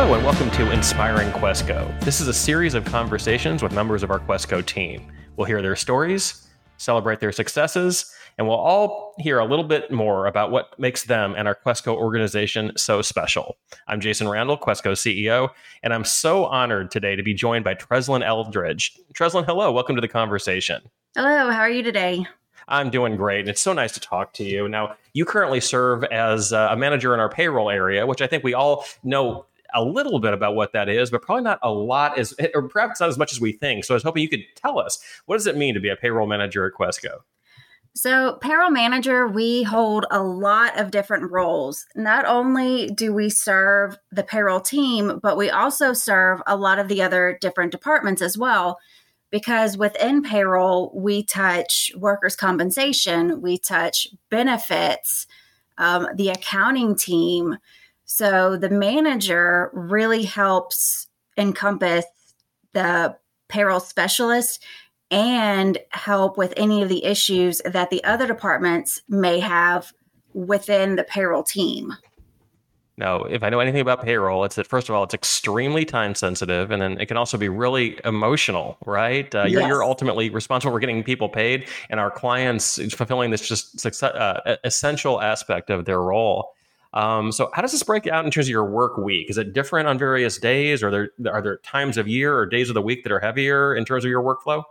Hello, and welcome to Inspiring Questco. This is a series of conversations with members of our Questco team. We'll hear their stories, celebrate their successes, and we'll all hear a little bit more about what makes them and our Questco organization so special. I'm Jason Randall, Questco CEO, and I'm so honored today to be joined by Trezlynn Eldridge. Trezlynn, hello, welcome to the conversation. Hello, how are you today? I'm doing great, and it's so nice to talk to you. Now, you currently serve as uh, a manager in our payroll area, which I think we all know a little bit about what that is, but probably not a lot as, or perhaps not as much as we think. So I was hoping you could tell us what does it mean to be a payroll manager at Questco? So, payroll manager, we hold a lot of different roles. Not only do we serve the payroll team, but we also serve a lot of the other different departments as well. Because within payroll, we touch workers' compensation, we touch benefits, um, the accounting team, so the manager really helps encompass the payroll specialist and help with any of the issues that the other departments may have within the payroll team. Now, if I know anything about payroll, it's that first of all, it's extremely time sensitive, and then it can also be really emotional, right? Uh, you're, you're, ultimately responsible for getting people paid, and our clients fulfilling this just success, uh, essential aspect of their role. Um, so how does this break out in terms of your work week? Is it different on various days? Or there are there times of year or days of the week that are heavier in terms of your workflow?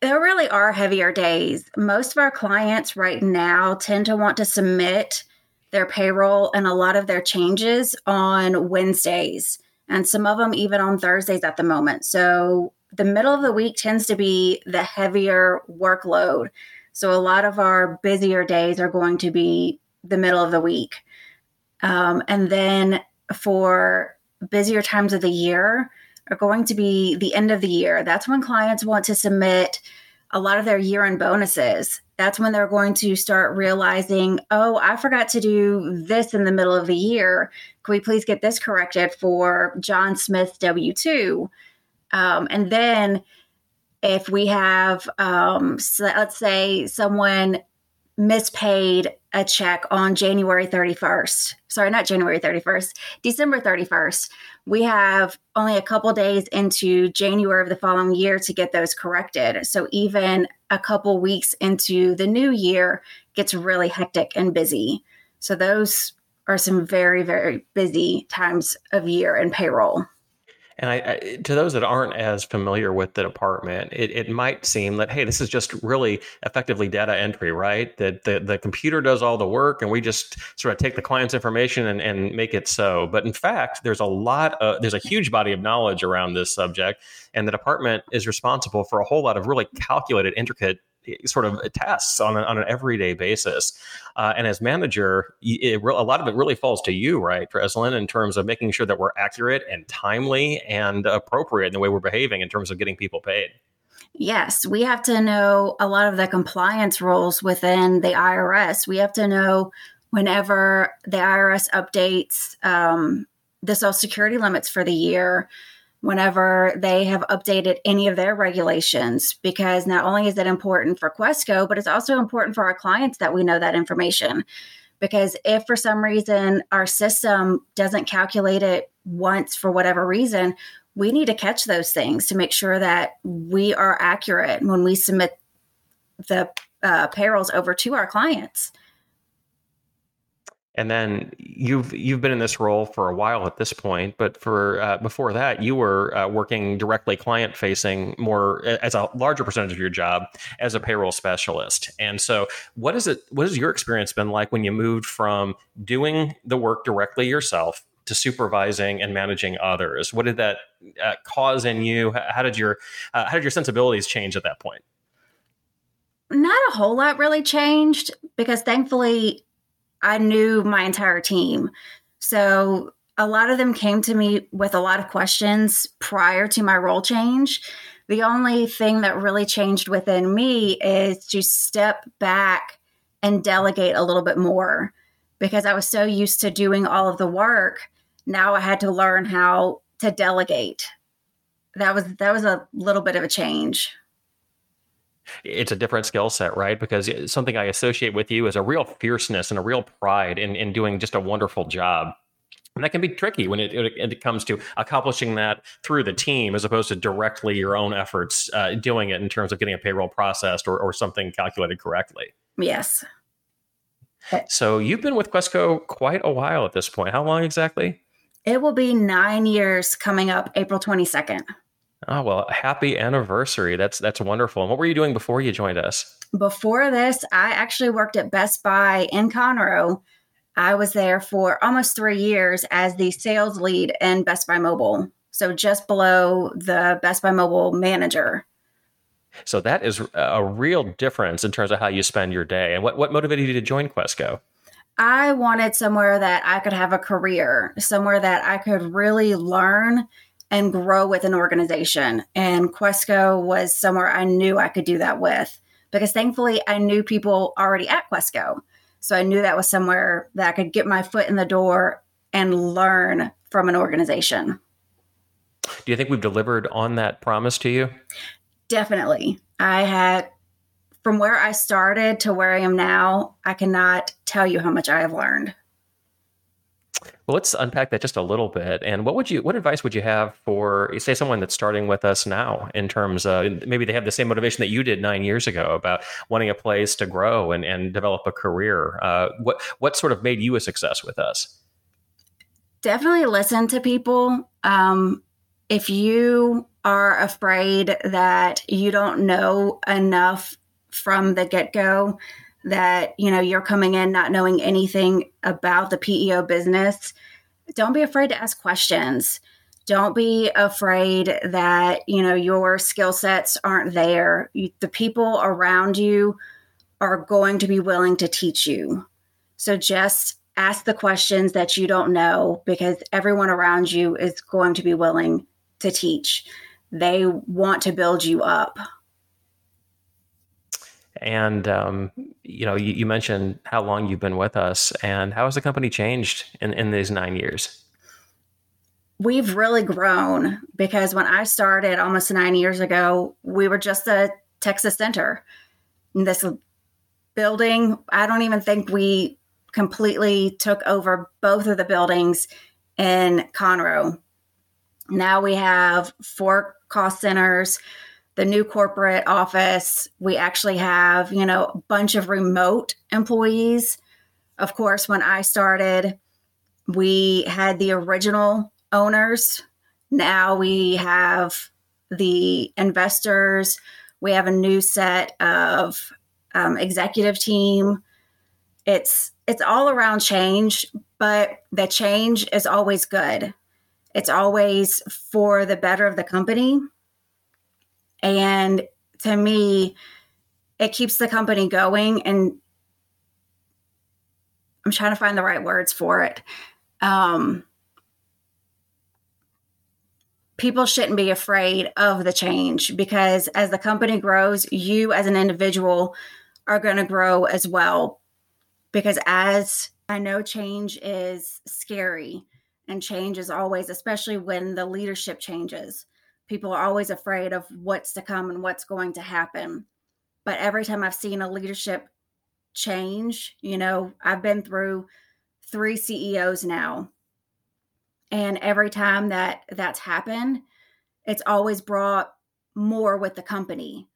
There really are heavier days. Most of our clients right now tend to want to submit their payroll and a lot of their changes on Wednesdays, and some of them even on Thursdays at the moment. So the middle of the week tends to be the heavier workload. So a lot of our busier days are going to be the middle of the week. Um, and then for busier times of the year are going to be the end of the year. That's when clients want to submit a lot of their year end bonuses. That's when they're going to start realizing, oh, I forgot to do this in the middle of the year. Can we please get this corrected for John Smith W 2? Um, and then if we have, um, so let's say someone mispaid a check on January 31st. Sorry, not January 31st, December 31st. We have only a couple days into January of the following year to get those corrected. So even a couple weeks into the new year gets really hectic and busy. So those are some very, very busy times of year in payroll. And I, I, to those that aren't as familiar with the department, it, it might seem that hey, this is just really effectively data entry, right? That the, the computer does all the work, and we just sort of take the client's information and, and make it so. But in fact, there's a lot, of, there's a huge body of knowledge around this subject, and the department is responsible for a whole lot of really calculated, intricate sort of tests on, a, on an everyday basis. Uh, and as manager, it, a lot of it really falls to you, right, Trezlynn, in terms of making sure that we're accurate and timely and appropriate in the way we're behaving in terms of getting people paid. Yes, we have to know a lot of the compliance rules within the IRS. We have to know whenever the IRS updates um, the Social Security limits for the year, whenever they have updated any of their regulations because not only is it important for Questco, but it's also important for our clients that we know that information. Because if for some reason our system doesn't calculate it once for whatever reason, we need to catch those things to make sure that we are accurate when we submit the uh, payrolls over to our clients. And then you've you've been in this role for a while at this point, but for uh, before that, you were uh, working directly client facing more as a larger percentage of your job as a payroll specialist. And so, what is it? What has your experience been like when you moved from doing the work directly yourself to supervising and managing others? What did that uh, cause in you? How did your uh, how did your sensibilities change at that point? Not a whole lot really changed because thankfully I knew my entire team. So a lot of them came to me with a lot of questions prior to my role change. The only thing that really changed within me is to step back and delegate a little bit more because I was so used to doing all of the work. Now I had to learn how to delegate. That was that was a little bit of a change it's a different skill set, right? Because something I associate with you is a real fierceness and a real pride in, in doing just a wonderful job. And that can be tricky when it, it, it, comes to accomplishing that through the team as opposed to directly your own efforts uh, doing it in terms of getting a payroll processed or, or something calculated correctly. Yes. So you've been with Questco quite a while at this point. How long exactly? It will be nine years coming up April 22nd. Oh well, happy anniversary. That's that's wonderful. And what were you doing before you joined us? Before this, I actually worked at Best Buy in Conroe. I was there for almost three years as the sales lead in Best Buy Mobile. So just below the Best Buy Mobile manager. So that is a real difference in terms of how you spend your day. And what, what motivated you to join Questco? I wanted somewhere that I could have a career, somewhere that I could really learn and grow with an organization. And Questco was somewhere I knew I could do that with because thankfully I knew people already at Questco. So I knew that was somewhere that I could get my foot in the door and learn from an organization. Do you think we've delivered on that promise to you? Definitely. I had, from where I started to where I am now, I cannot tell you how much I have learned. Well, let's unpack that just a little bit. And what would you, what advice would you have for, say, someone that's starting with us now in terms of maybe they have the same motivation that you did nine years ago about wanting a place to grow and, and develop a career? Uh, what, what sort of made you a success with us? Definitely listen to people. Um, if you are afraid that you don't know enough from the get go, that you know you're coming in not knowing anything about the PEO business, don't be afraid to ask questions. Don't be afraid that you know your skill sets aren't there. You, the people around you are going to be willing to teach you. So just ask the questions that you don't know because everyone around you is going to be willing to teach. They want to build you up. And um, you know, you, you, mentioned how long you've been with us, and how has the company changed in, in these nine years? We've really grown because when I started almost nine years ago, we were just a Texas Center. This building, I don't even think we completely took over both of the buildings in Conroe. Now we have four cost centers the new corporate office. We actually have, you know, a bunch of remote employees. Of course, when I started, we had the original owners. Now we have the investors. We have a new set of um, executive team. It's it's all around change, but the change is always good. It's always for the better of the company and to me, it keeps the company going. And I'm trying to find the right words for it. Um, people shouldn't be afraid of the change because as the company grows, you as an individual are going to grow as well. Because as I know, change is scary and change is always, especially when the leadership changes people are always afraid of what's to come and what's going to happen. But every time I've seen a leadership change, you know, I've been through three CEOs now. And every time that that's happened, it's always brought more with the company.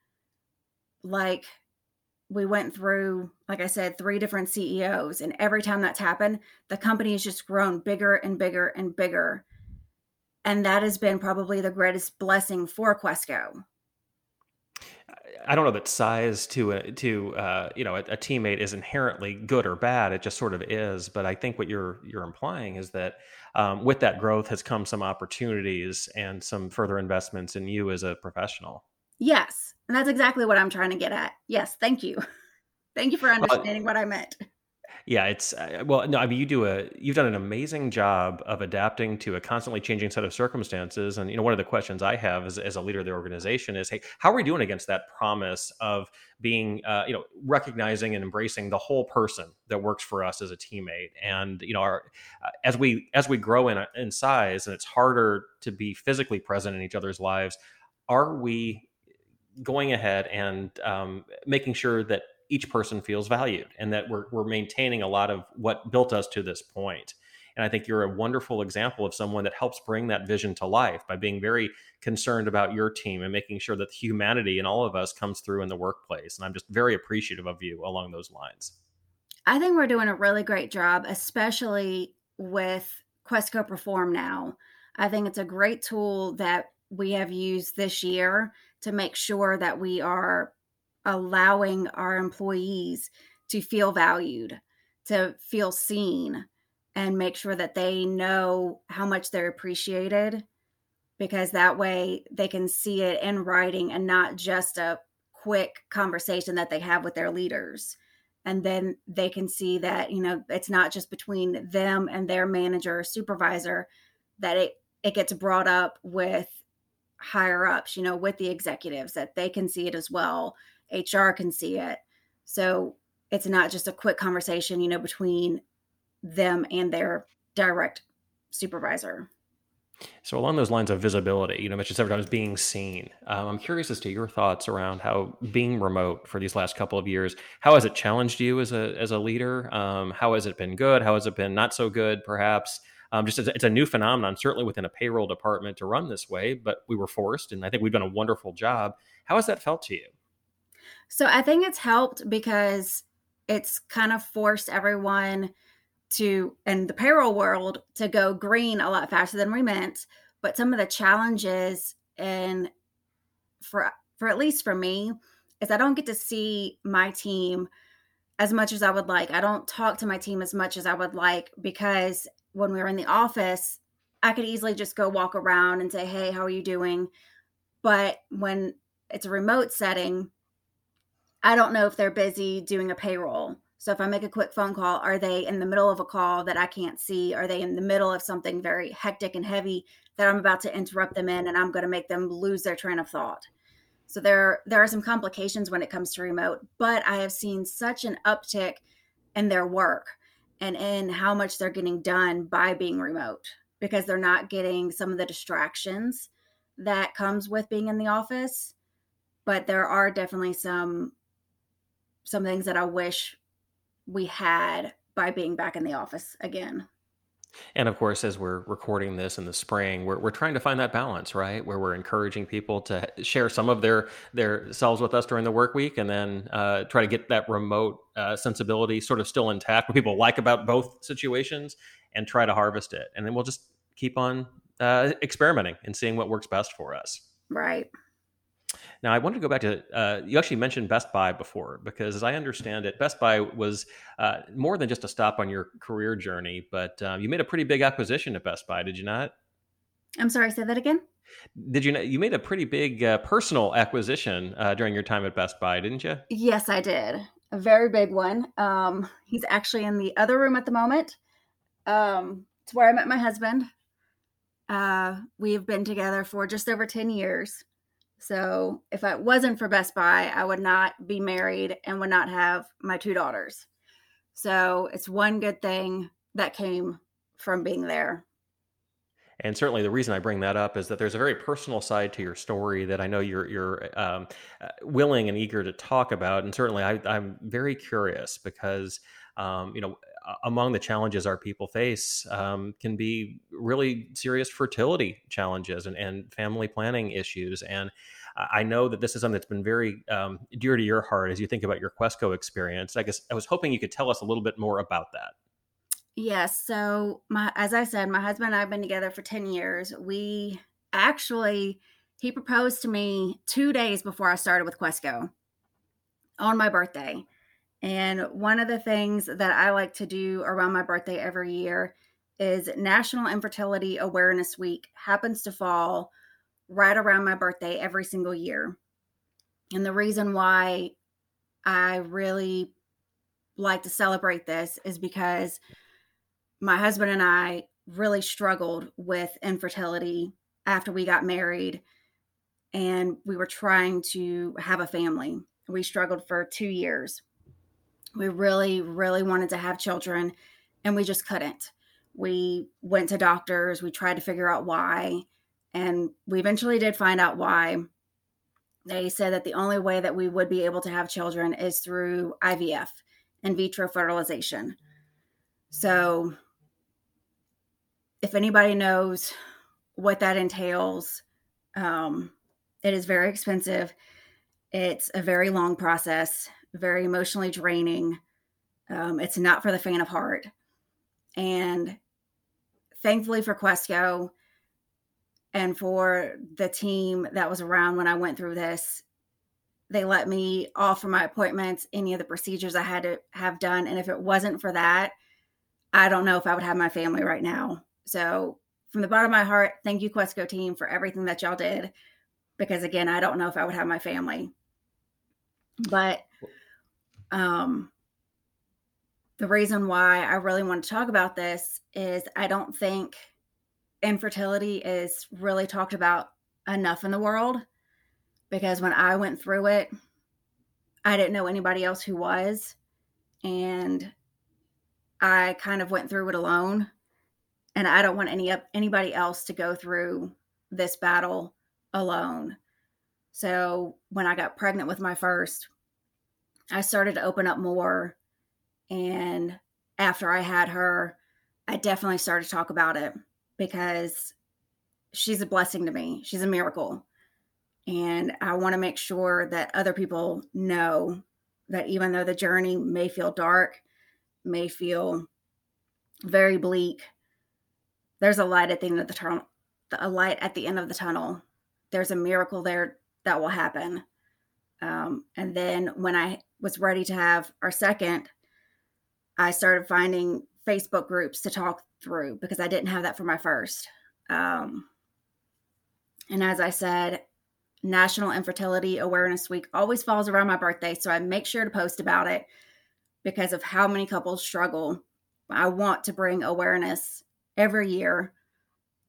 Like we went through, like I said, three different CEOs. And every time that's happened, the company has just grown bigger and bigger and bigger and that has been probably the greatest blessing for Questco. I don't know that size to a, to uh, you know a, a, teammate is inherently good or bad. It just sort of is. But I think what you're you're implying is that um, with that growth has come some opportunities and some further investments in you as a professional. Yes, and that's exactly what I'm trying to get at. Yes, thank you, thank you for understanding uh, what I meant. Yeah, it's uh, well, no, I mean, you do a you've done an amazing job of adapting to a constantly changing set of circumstances. And you know, one of the questions I have as, as a leader of the organization is, hey, how are we doing against that promise of being, uh, you know, recognizing and embracing the whole person that works for us as a teammate? And you know, our uh, as we as we grow in in size, and it's harder to be physically present in each other's lives, are we going ahead and um, making sure that each person feels valued and that we're, we're maintaining a lot of what built us to this point. And I think you're a wonderful example of someone that helps bring that vision to life by being very concerned about your team and making sure that humanity in all of us comes through in the workplace. And I'm just very appreciative of you along those lines. I think we're doing a really great job, especially with Questco Perform now. I think it's a great tool that we have used this year to make sure that we are allowing our employees to feel valued, to feel seen, and make sure that they know how much they're appreciated because that way they can see it in writing and not just a quick conversation that they have with their leaders. And then they can see that you know it's not just between them and their manager or supervisor that it it gets brought up with higher ups you know with the executives that they can see it as well hr can see it so it's not just a quick conversation you know between them and their direct supervisor so along those lines of visibility, you know, mentioned several times being seen. Um, I'm curious as to your thoughts around how being remote for these last couple of years, how has it challenged you as a as a leader? Um, how has it been good? How has it been not so good, perhaps? Um, just it's a new phenomenon, certainly within a payroll department to run this way, but we were forced, and I think we've done a wonderful job. How has that felt to you? So I think it's helped because it's kind of forced everyone to in the payroll world to go green a lot faster than we meant. But some of the challenges and for for at least for me is i don't get to see my team as much as i would like. I don't talk to my team as much as i would like because when we were in the office i could easily just go walk around and say hey how are you doing? But when it's a remote setting i don't know if they're busy doing a payroll so if I make a quick phone call, are they in the middle of a call that I can't see? Are they in the middle of something very hectic and heavy that I'm about to interrupt them in and I'm going to make them lose their train of thought? So there there are some complications when it comes to remote, but I have seen such an uptick in their work and in how much they're getting done by being remote because they're not getting some of the distractions that comes with being in the office. But there are definitely some some things that I wish we had by being back in the office again. And of course, as we're recording this in the spring, we're, we're trying to find that balance, right? Where we're encouraging people to share some of their their selves with us during the work week, and then uh, try to get that remote uh, sensibility sort of still intact, what people like about both situations, and try to harvest it. And then we'll just keep on uh, experimenting and seeing what works best for us. Right. Now, I wanted to go back to uh, you actually mentioned Best Buy before, because as I understand it, Best Buy was uh, more than just a stop on your career journey, but um, you made a pretty big acquisition at Best Buy, did you not? I'm sorry, say that again. Did you? You made a pretty big uh, personal acquisition uh, during your time at Best Buy, didn't you? Yes, I did. A very big one. Um, he's actually in the other room at the moment. Um, it's where I met my husband. Uh, we've been together for just over 10 years. So if it wasn't for Best Buy, I would not be married and would not have my two daughters. So it's one good thing that came from being there. And certainly, the reason I bring that up is that there's a very personal side to your story that I know you're you're um, uh, willing and eager to talk about. And certainly, I, am very curious because um, you know among the challenges our people face um, can be really serious fertility challenges and, and family planning issues. And I know that this is something that's been very um, dear to your heart as you think about your Questco experience. I guess I was hoping you could tell us a little bit more about that. Yes. So, my as I said, my husband and I have been together for ten years. We actually he proposed to me two days before I started with Questco on my birthday. And one of the things that I like to do around my birthday every year is National Infertility Awareness Week happens to fall right around my birthday every single year. And the reason why I really like to celebrate this is because my husband and I really struggled with infertility after we got married and we were trying to have a family. We struggled for two years. We really, really wanted to have children and we just couldn't. We went to doctors, we tried to figure out why, and we eventually did find out why. They said that the only way that we would be able to have children is through IVF, in vitro fertilization. So if anybody knows what that entails, um, it is very expensive. It's a very long process, very emotionally draining. Um, it's not for the faint of heart. And thankfully for Questco and for the team that was around when I went through this, they let me off my appointments, any of the procedures I had to have done. And if it wasn't for that, I don't know if I would have my family right now. So, from the bottom of my heart, thank you, Questco team, for everything that y'all did. Because again, I don't know if I would have my family. But um, the reason why I really want to talk about this is I don't think infertility is really talked about enough in the world because when I went through it, I didn't know anybody else who was. And I kind of went through it alone. And I don't want any anybody else to go through this battle alone. So when I got pregnant with my first, I started to open up more. And after I had her, I definitely started to talk about it because she's a blessing to me. She's a miracle. And I want to make sure that other people know that even though the journey may feel dark, may feel very bleak, there's a light at the end of the tunnel. A light at the end of the tunnel. There's a miracle there that will happen. Um, and then when I was ready to have our second, I started finding Facebook groups to talk through because I didn't have that for my first. Um, and as I said, National Infertility Awareness Week always falls around my birthday, so I make sure to post about it because of how many couples struggle. I want to bring awareness every year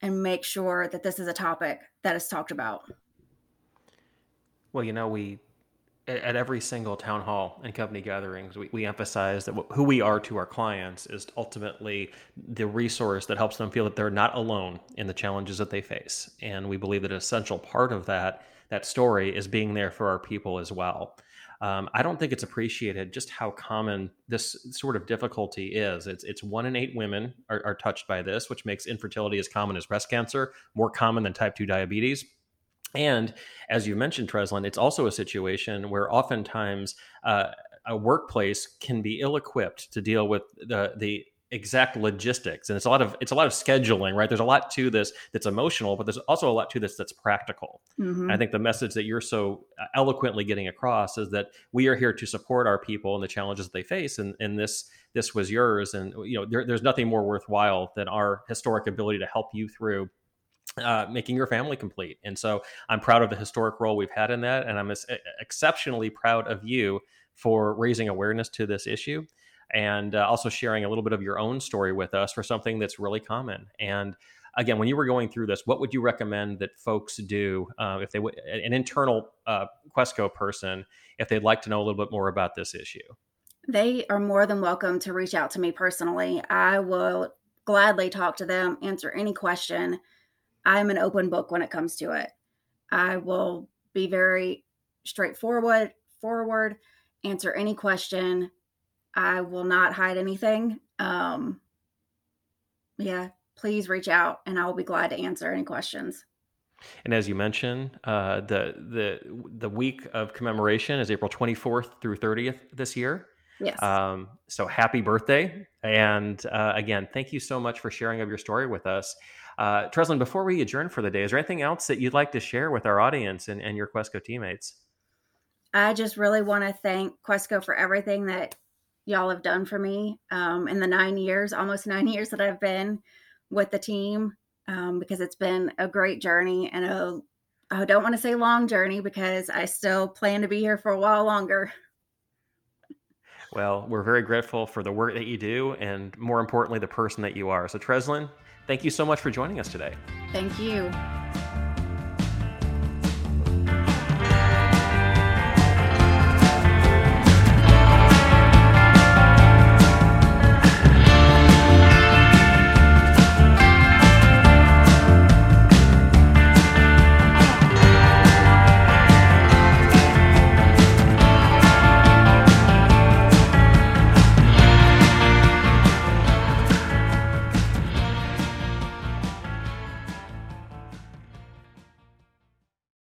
and make sure that this is a topic that is talked about. Well, you know, we at every single town hall and company gatherings, we, we emphasize that who we are to our clients is ultimately the resource that helps them feel that they're not alone in the challenges that they face. And we believe that an essential part of that that story is being there for our people as well. Um, I don't think it's appreciated just how common this sort of difficulty is. It's it's one in eight women are, are touched by this, which makes infertility as common as breast cancer, more common than type two diabetes. And as you mentioned, Trezlynn, it's also a situation where oftentimes uh, a workplace can be ill-equipped to deal with the the exact logistics. And it's a lot of it's a lot of scheduling right? There's a lot to this that's emotional but there's also a lot to this that's practical. Mm-hmm. i think the message that you're so uh, eloquently getting across is that we are here to support our people and the challenges that they face and, and this this was yours. And you know there, there's nothing more worthwhile than our historic ability to help you through uh, making your family complete. And so I'm proud of the historic role we've had in that. And I'm exceptionally proud of you for raising awareness to this issue and uh, also sharing a little bit of your own story with us for something that's really common. And again, when you were going through this, what would you recommend that folks do uh, if they would, an internal uh, person, if they'd like to know a little bit more about this issue? They are more than welcome to reach out to me personally. I will gladly talk to them, answer any question. I'm an open book when it comes to it. I will be very straightforward, forward, answer any question, I will not hide anything. Um, yeah, please reach out and I will be glad to answer any questions. And as you mentioned, uh, the the the week of commemoration is April 24th through 30th this year. Yes. Um, so happy birthday! And uh, again, thank you so much for sharing of your story with us. Uh, Trezlynn, before we adjourn for the day, is there anything else that you'd like to share with our audience and, and your Questco teammates? I just really want to thank Questco for everything that y'all have done for me um, in the nine years, almost nine years that I've been with the team, um, because it's been a great journey and a I don't want to say long journey because I still plan to be here for a while longer. Well, we're very grateful for the work that you do and more importantly, the person that you are. So, Trezlynn, thank you so much for joining us today. Thank you.